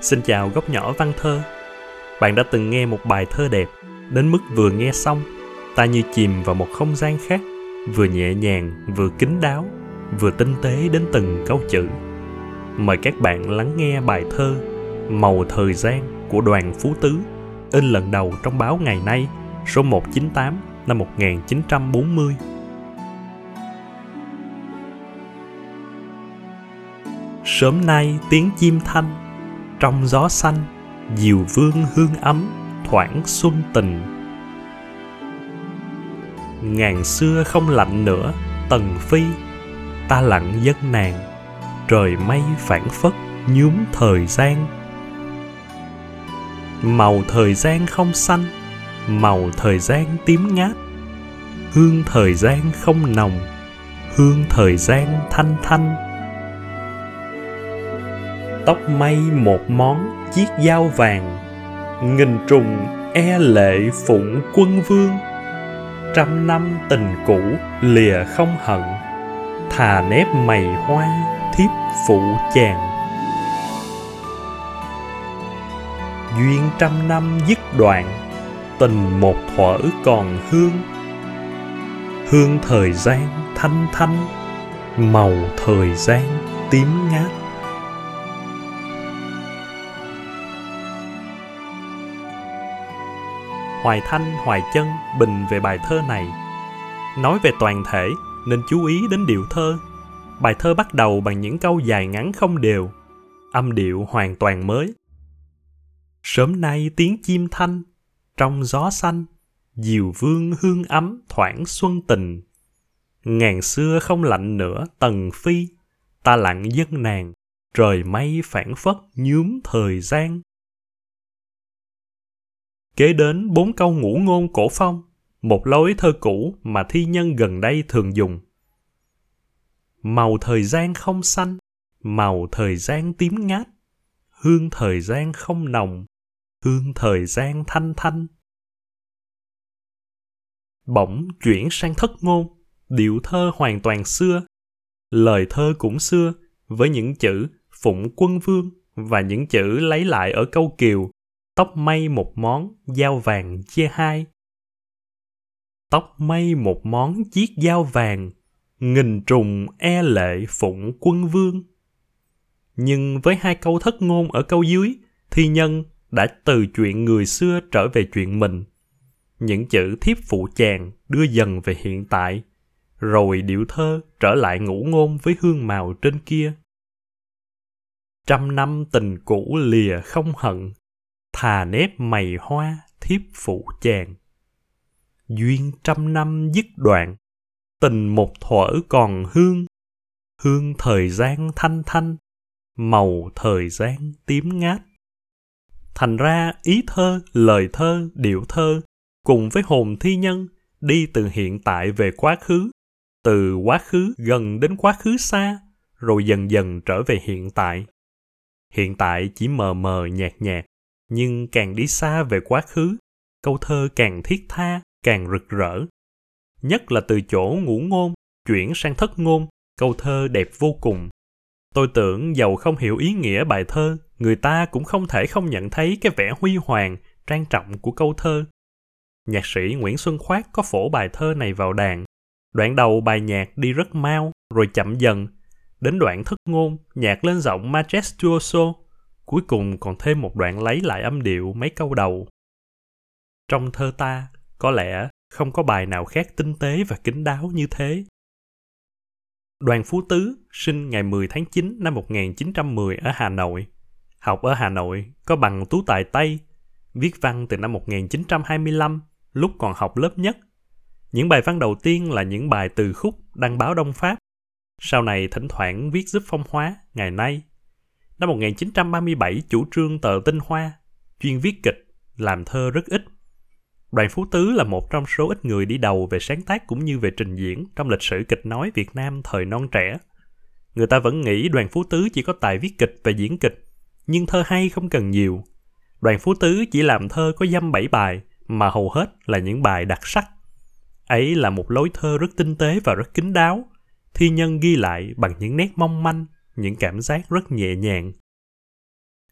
Xin chào góc nhỏ văn thơ. Bạn đã từng nghe một bài thơ đẹp, đến mức vừa nghe xong, ta như chìm vào một không gian khác, vừa nhẹ nhàng, vừa kín đáo, vừa tinh tế đến từng câu chữ. Mời các bạn lắng nghe bài thơ Màu thời gian của Đoàn Phú Tứ, in lần đầu trong báo ngày nay, số 198 năm 1940. Sớm nay tiếng chim thanh trong gió xanh diều vương hương ấm, thoảng xuân tình. Ngàn xưa không lạnh nữa, tần phi, ta lặng dân nàng, trời mây phản phất nhuốm thời gian. Màu thời gian không xanh, màu thời gian tím ngát, hương thời gian không nồng, hương thời gian thanh thanh tóc mây một món, chiếc dao vàng. Nghìn trùng e lệ phụng quân vương. Trăm năm tình cũ lìa không hận. Thà nếp mày hoa, thiếp phụ chàng. Duyên trăm năm dứt đoạn, tình một thuở còn hương. Hương thời gian thanh thanh, màu thời gian tím ngát. Hoài Thanh, Hoài Chân bình về bài thơ này. Nói về toàn thể, nên chú ý đến điệu thơ. Bài thơ bắt đầu bằng những câu dài ngắn không đều, âm điệu hoàn toàn mới. Sớm nay tiếng chim thanh, trong gió xanh, diều vương hương ấm thoảng xuân tình. Ngàn xưa không lạnh nữa tầng phi, ta lặng dân nàng, trời mây phản phất nhuốm thời gian Kế đến bốn câu ngũ ngôn cổ phong, một lối thơ cũ mà thi nhân gần đây thường dùng. Màu thời gian không xanh, màu thời gian tím ngát, hương thời gian không nồng, hương thời gian thanh thanh. Bỗng chuyển sang thất ngôn, điệu thơ hoàn toàn xưa. Lời thơ cũng xưa, với những chữ phụng quân vương và những chữ lấy lại ở câu kiều tóc mây một món, dao vàng chia hai. Tóc mây một món, chiếc dao vàng, nghìn trùng e lệ phụng quân vương. Nhưng với hai câu thất ngôn ở câu dưới, thi nhân đã từ chuyện người xưa trở về chuyện mình. Những chữ thiếp phụ chàng đưa dần về hiện tại, rồi điệu thơ trở lại ngũ ngôn với hương màu trên kia. Trăm năm tình cũ lìa không hận thà nếp mày hoa, thiếp phụ chàng. Duyên trăm năm dứt đoạn, tình một thuở còn hương. Hương thời gian thanh thanh, màu thời gian tím ngát. Thành ra ý thơ, lời thơ, điệu thơ cùng với hồn thi nhân đi từ hiện tại về quá khứ, từ quá khứ gần đến quá khứ xa, rồi dần dần trở về hiện tại. Hiện tại chỉ mờ mờ nhạt nhạt nhưng càng đi xa về quá khứ, câu thơ càng thiết tha, càng rực rỡ. Nhất là từ chỗ ngũ ngôn, chuyển sang thất ngôn, câu thơ đẹp vô cùng. Tôi tưởng giàu không hiểu ý nghĩa bài thơ, người ta cũng không thể không nhận thấy cái vẻ huy hoàng, trang trọng của câu thơ. Nhạc sĩ nguyễn xuân khoát có phổ bài thơ này vào đàn. Đoạn đầu bài nhạc đi rất mau, rồi chậm dần. Đến đoạn thất ngôn, nhạc lên giọng majestuoso cuối cùng còn thêm một đoạn lấy lại âm điệu mấy câu đầu. Trong thơ ta, có lẽ không có bài nào khác tinh tế và kín đáo như thế. Đoàn Phú Tứ sinh ngày 10 tháng 9 năm 1910 ở Hà Nội. Học ở Hà Nội có bằng tú tài Tây, viết văn từ năm 1925, lúc còn học lớp nhất. Những bài văn đầu tiên là những bài từ khúc đăng báo Đông Pháp. Sau này thỉnh thoảng viết giúp phong hóa, ngày nay Năm 1937 chủ trương tờ Tinh Hoa, chuyên viết kịch, làm thơ rất ít. Đoàn Phú Tứ là một trong số ít người đi đầu về sáng tác cũng như về trình diễn trong lịch sử kịch nói Việt Nam thời non trẻ. Người ta vẫn nghĩ Đoàn Phú Tứ chỉ có tài viết kịch và diễn kịch, nhưng thơ hay không cần nhiều. Đoàn Phú Tứ chỉ làm thơ có dăm bảy bài, mà hầu hết là những bài đặc sắc. Ấy là một lối thơ rất tinh tế và rất kín đáo, thi nhân ghi lại bằng những nét mong manh, những cảm giác rất nhẹ nhàng.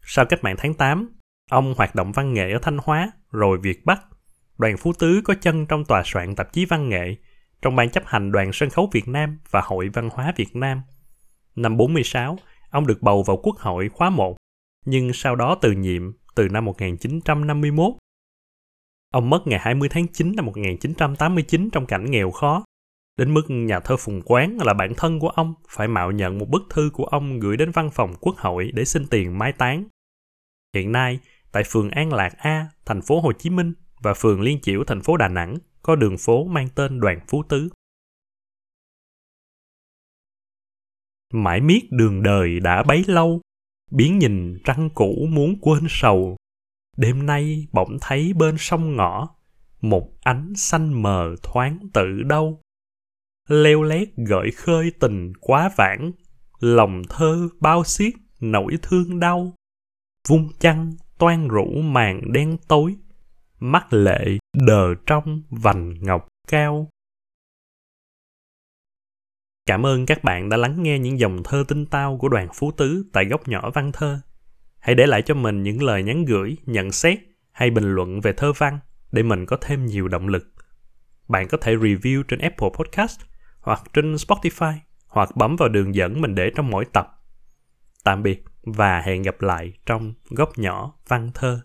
Sau cách mạng tháng 8, ông hoạt động văn nghệ ở Thanh Hóa, rồi Việt Bắc. Đoàn Phú Tứ có chân trong tòa soạn tạp chí văn nghệ, trong ban chấp hành Đoàn Sân khấu Việt Nam và Hội Văn hóa Việt Nam. Năm 46, ông được bầu vào Quốc hội khóa 1, nhưng sau đó từ nhiệm từ năm 1951. Ông mất ngày 20 tháng 9 năm 1989 trong cảnh nghèo khó, đến mức nhà thơ Phùng Quán là bạn thân của ông phải mạo nhận một bức thư của ông gửi đến văn phòng quốc hội để xin tiền mai táng. Hiện nay, tại phường An Lạc A, thành phố Hồ Chí Minh và phường Liên Chiểu, thành phố Đà Nẵng có đường phố mang tên Đoàn Phú Tứ. Mãi miết đường đời đã bấy lâu, biến nhìn trăng cũ muốn quên sầu. Đêm nay bỗng thấy bên sông ngõ, một ánh xanh mờ thoáng tự đâu leo lét gợi khơi tình quá vãng, lòng thơ bao xiết nỗi thương đau. Vung chăn toan rũ màn đen tối, mắt lệ đờ trong vành ngọc cao. Cảm ơn các bạn đã lắng nghe những dòng thơ tinh tao của đoàn phú tứ tại góc nhỏ văn thơ. Hãy để lại cho mình những lời nhắn gửi, nhận xét hay bình luận về thơ văn để mình có thêm nhiều động lực. Bạn có thể review trên apple podcast hoặc trên Spotify, hoặc bấm vào đường dẫn mình để trong mỗi tập. Tạm biệt và hẹn gặp lại trong góc nhỏ văn thơ.